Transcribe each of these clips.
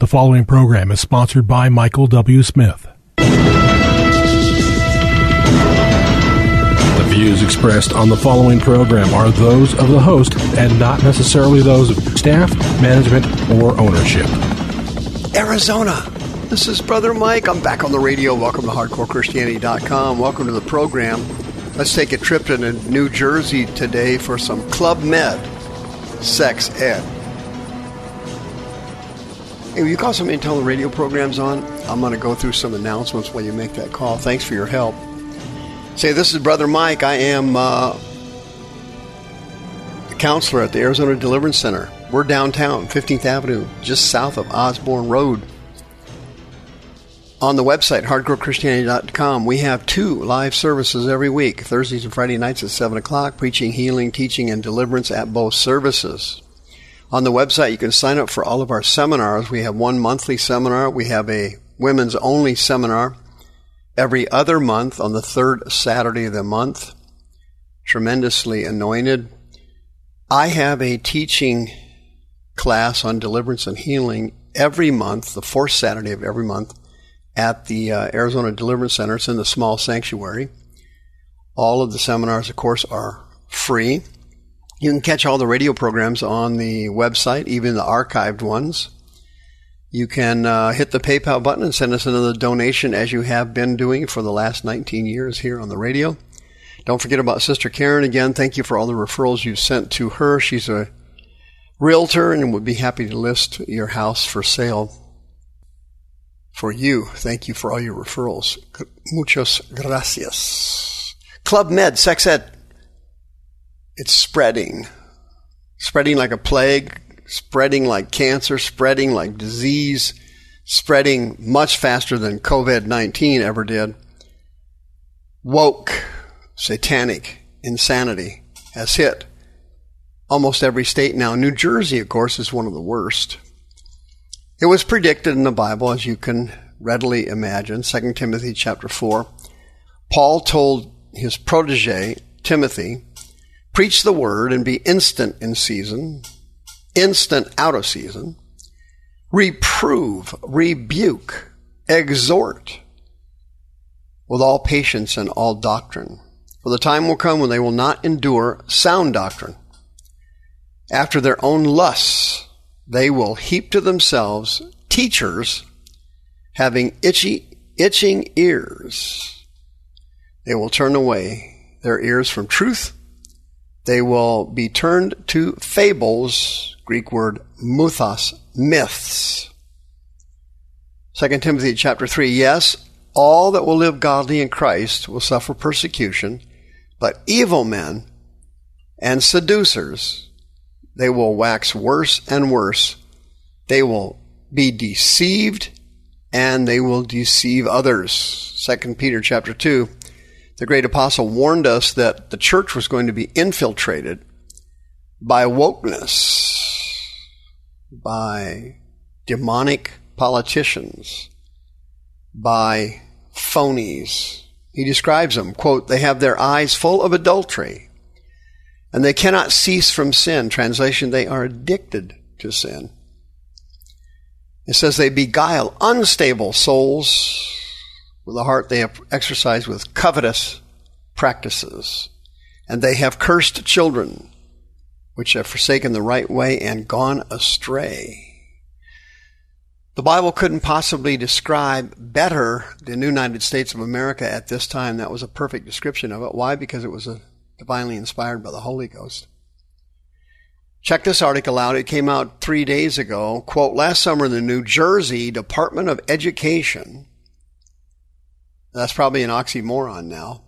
The following program is sponsored by Michael W. Smith. The views expressed on the following program are those of the host and not necessarily those of staff, management, or ownership. Arizona. This is Brother Mike. I'm back on the radio. Welcome to HardcoreChristianity.com. Welcome to the program. Let's take a trip to New Jersey today for some Club Med Sex Ed. You call tell the radio program's on? I'm going to go through some announcements while you make that call. Thanks for your help. Say, this is Brother Mike. I am uh, a counselor at the Arizona Deliverance Center. We're downtown, 15th Avenue, just south of Osborn Road. On the website, hardcorechristianity.com, we have two live services every week, Thursdays and Friday nights at 7 o'clock, preaching, healing, teaching, and deliverance at both services. On the website, you can sign up for all of our seminars. We have one monthly seminar. We have a women's only seminar every other month on the third Saturday of the month. Tremendously anointed. I have a teaching class on deliverance and healing every month, the fourth Saturday of every month, at the uh, Arizona Deliverance Center. It's in the small sanctuary. All of the seminars, of course, are free. You can catch all the radio programs on the website, even the archived ones. You can uh, hit the PayPal button and send us another donation as you have been doing for the last 19 years here on the radio. Don't forget about Sister Karen again. Thank you for all the referrals you've sent to her. She's a realtor and would be happy to list your house for sale for you. Thank you for all your referrals. Muchas gracias. Club Med, Sex Ed it's spreading, spreading like a plague, spreading like cancer, spreading like disease, spreading much faster than COVID 19 ever did. Woke, satanic insanity has hit almost every state now. New Jersey, of course, is one of the worst. It was predicted in the Bible, as you can readily imagine, 2 Timothy chapter 4. Paul told his protege, Timothy, Preach the word and be instant in season, instant out of season. Reprove, rebuke, exhort with all patience and all doctrine. For the time will come when they will not endure sound doctrine. After their own lusts, they will heap to themselves teachers having itchy, itching ears. They will turn away their ears from truth they will be turned to fables, Greek word muthos, myths. 2 Timothy chapter 3, yes, all that will live godly in Christ will suffer persecution, but evil men and seducers, they will wax worse and worse. They will be deceived and they will deceive others. 2 Peter chapter 2, the great apostle warned us that the church was going to be infiltrated by wokeness, by demonic politicians, by phonies. He describes them, quote, they have their eyes full of adultery and they cannot cease from sin. Translation, they are addicted to sin. It says they beguile unstable souls with a heart they have exercised with covetous practices. And they have cursed children, which have forsaken the right way and gone astray. The Bible couldn't possibly describe better the United States of America at this time. That was a perfect description of it. Why? Because it was divinely inspired by the Holy Ghost. Check this article out. It came out three days ago. Quote, last summer, the New Jersey Department of Education that's probably an oxymoron now.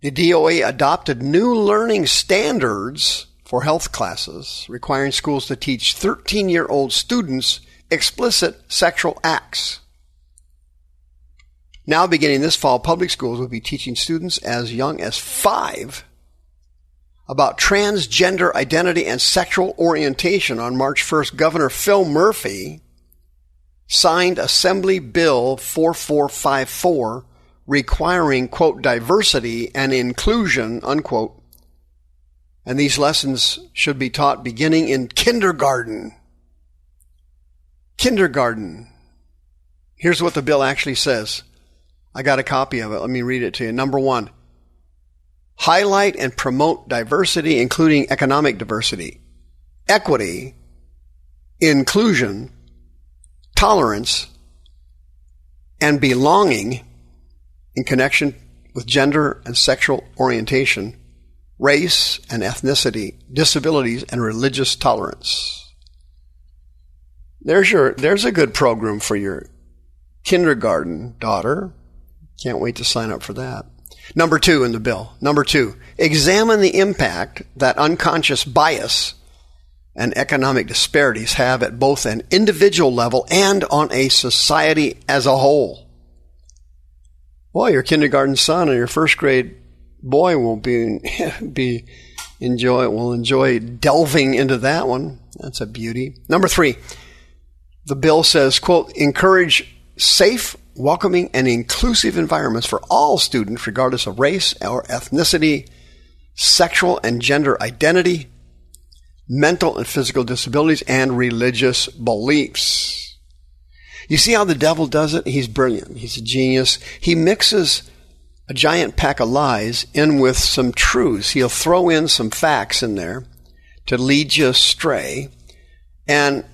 The DOE adopted new learning standards for health classes, requiring schools to teach 13 year old students explicit sexual acts. Now, beginning this fall, public schools will be teaching students as young as five about transgender identity and sexual orientation. On March 1st, Governor Phil Murphy signed Assembly Bill 4454 requiring, quote, diversity and inclusion, unquote. And these lessons should be taught beginning in kindergarten. Kindergarten. Here's what the bill actually says. I got a copy of it. Let me read it to you. Number one, highlight and promote diversity, including economic diversity, equity, inclusion, tolerance, and belonging in connection with gender and sexual orientation, race and ethnicity, disabilities, and religious tolerance. There's your, there's a good program for your kindergarten daughter. Can't wait to sign up for that. Number two in the bill. Number two, examine the impact that unconscious bias and economic disparities have at both an individual level and on a society as a whole. Well, your kindergarten son or your first grade boy will be be enjoy will enjoy delving into that one. That's a beauty. Number three, the bill says, quote, encourage safe, welcoming, and inclusive environments for all students, regardless of race or ethnicity, sexual and gender identity, mental and physical disabilities, and religious beliefs. You see how the devil does it? He's brilliant. He's a genius. He mixes a giant pack of lies in with some truths. He'll throw in some facts in there to lead you astray. And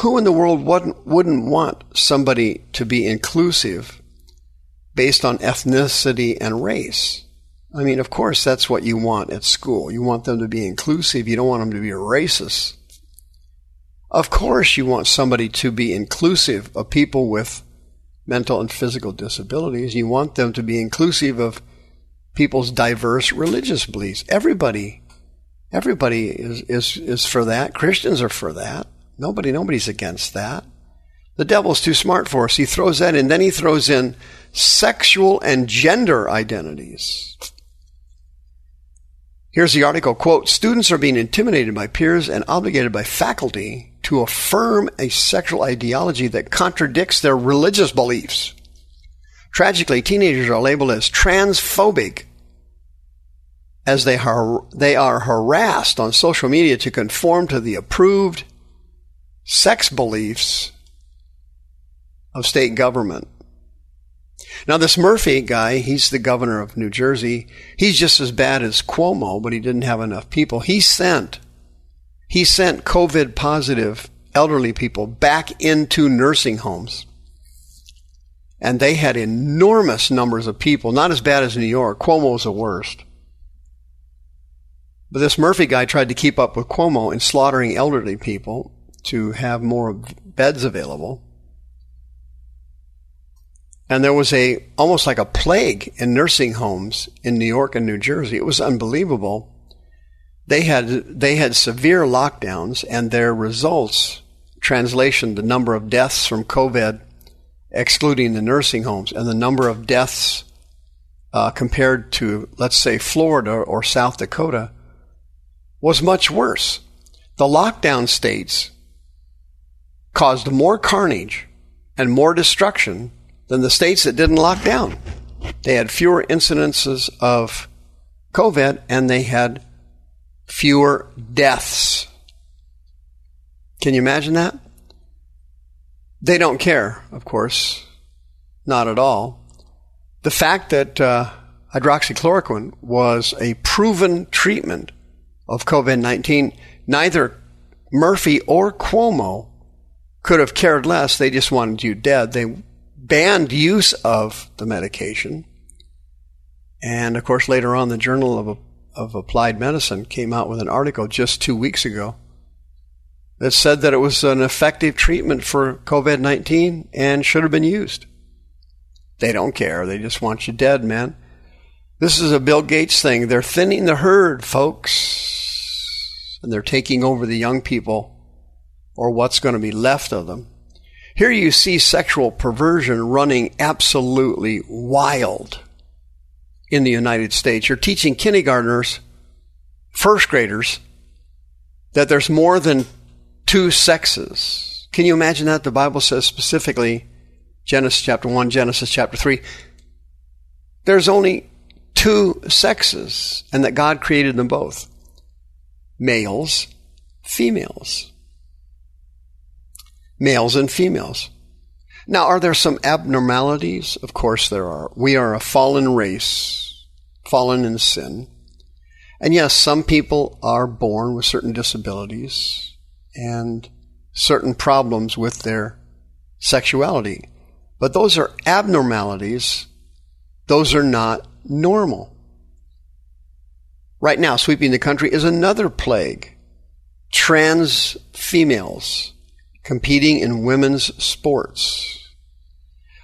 who in the world wouldn't, want somebody to be inclusive based on ethnicity and race? I mean, of course, that's what you want at school. You want them to be inclusive. You don't want them to be racist. Of course, you want somebody to be inclusive of people with mental and physical disabilities. You want them to be inclusive of people's diverse religious beliefs. Everybody, everybody is, is, is for that. Christians are for that. Nobody, nobody's against that. The devil's too smart for us. He throws that in. Then he throws in sexual and gender identities. Here's the article, quote, students are being intimidated by peers and obligated by faculty to affirm a sexual ideology that contradicts their religious beliefs. Tragically, teenagers are labeled as transphobic as they are, they are harassed on social media to conform to the approved sex beliefs of state government. Now, this Murphy guy, he's the governor of New Jersey. He's just as bad as Cuomo, but he didn't have enough people. He sent, he sent COVID positive elderly people back into nursing homes. And they had enormous numbers of people, not as bad as New York. Cuomo Cuomo's the worst. But this Murphy guy tried to keep up with Cuomo in slaughtering elderly people to have more beds available. And there was a almost like a plague in nursing homes in New York and New Jersey. It was unbelievable. They had they had severe lockdowns and their results translation the number of deaths from COVID excluding the nursing homes and the number of deaths uh, compared to let's say Florida or South Dakota was much worse. The lockdown states caused more carnage and more destruction than the states that didn't lock down. They had fewer incidences of COVID and they had fewer deaths. Can you imagine that? They don't care, of course, not at all. The fact that uh, hydroxychloroquine was a proven treatment of COVID 19, neither Murphy or Cuomo could have cared less. They just wanted you dead. They banned use of the medication. And of course, later on, the Journal of, of Applied Medicine came out with an article just two weeks ago that said that it was an effective treatment for COVID 19 and should have been used. They don't care. They just want you dead, man. This is a Bill Gates thing. They're thinning the herd, folks. And they're taking over the young people or what's going to be left of them. Here you see sexual perversion running absolutely wild in the United States. You're teaching kindergartners, first graders, that there's more than two sexes. Can you imagine that? The Bible says specifically, Genesis chapter 1, Genesis chapter 3, there's only two sexes, and that God created them both males, females. Males and females. Now, are there some abnormalities? Of course there are. We are a fallen race, fallen in sin. And yes, some people are born with certain disabilities and certain problems with their sexuality. But those are abnormalities. Those are not normal. Right now, sweeping the country is another plague. Trans females competing in women's sports.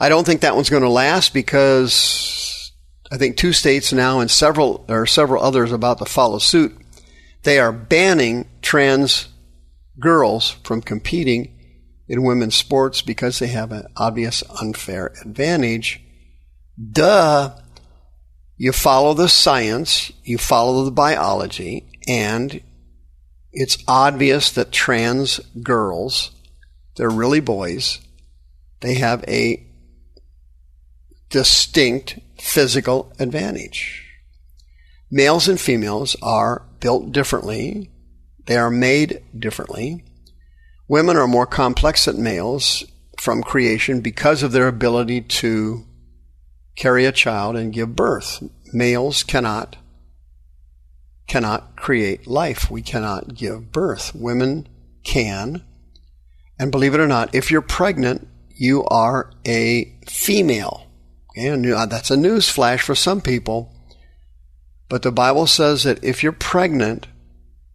I don't think that one's going to last because I think two states now and several or several others about to follow suit. They are banning trans girls from competing in women's sports because they have an obvious unfair advantage. Duh. You follow the science, you follow the biology, and it's obvious that trans girls, they're really boys, they have a distinct physical advantage. Males and females are built differently. They are made differently. Women are more complex than males from creation because of their ability to carry a child and give birth. Males cannot cannot create life. We cannot give birth. Women can. And believe it or not, if you're pregnant, you are a female. And uh, that's a news flash for some people. But the Bible says that if you're pregnant,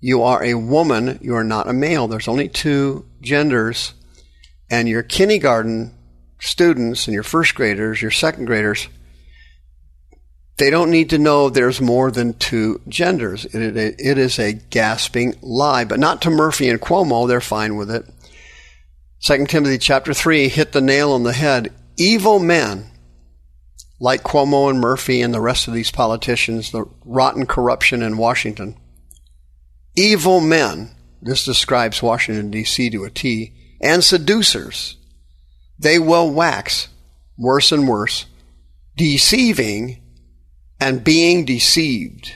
you are a woman, you are not a male. There's only two genders. And your kindergarten students and your first graders, your second graders, they don't need to know there's more than two genders. It, it, it is a gasping lie, but not to Murphy and Cuomo. They're fine with it. 2 Timothy chapter 3 hit the nail on the head. Evil men, like Cuomo and Murphy and the rest of these politicians, the rotten corruption in Washington, evil men, this describes Washington, D.C. to a T, and seducers, they will wax worse and worse, deceiving and being deceived.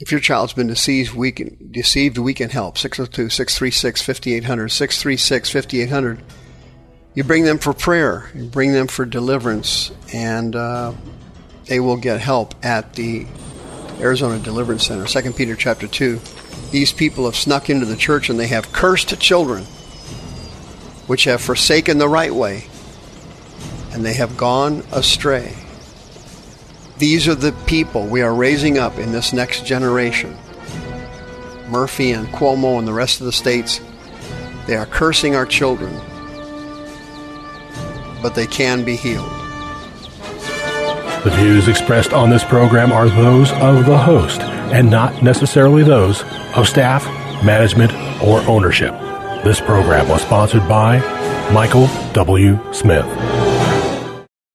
If your child's been deceived, we can, deceived, we can help. 602 636 5800. 636 5800. You bring them for prayer, you bring them for deliverance, and uh, they will get help at the Arizona Deliverance Center. 2 Peter chapter 2. These people have snuck into the church and they have cursed children, which have forsaken the right way, and they have gone astray. These are the people we are raising up in this next generation. Murphy and Cuomo and the rest of the states, they are cursing our children, but they can be healed. The views expressed on this program are those of the host and not necessarily those of staff, management, or ownership. This program was sponsored by Michael W. Smith.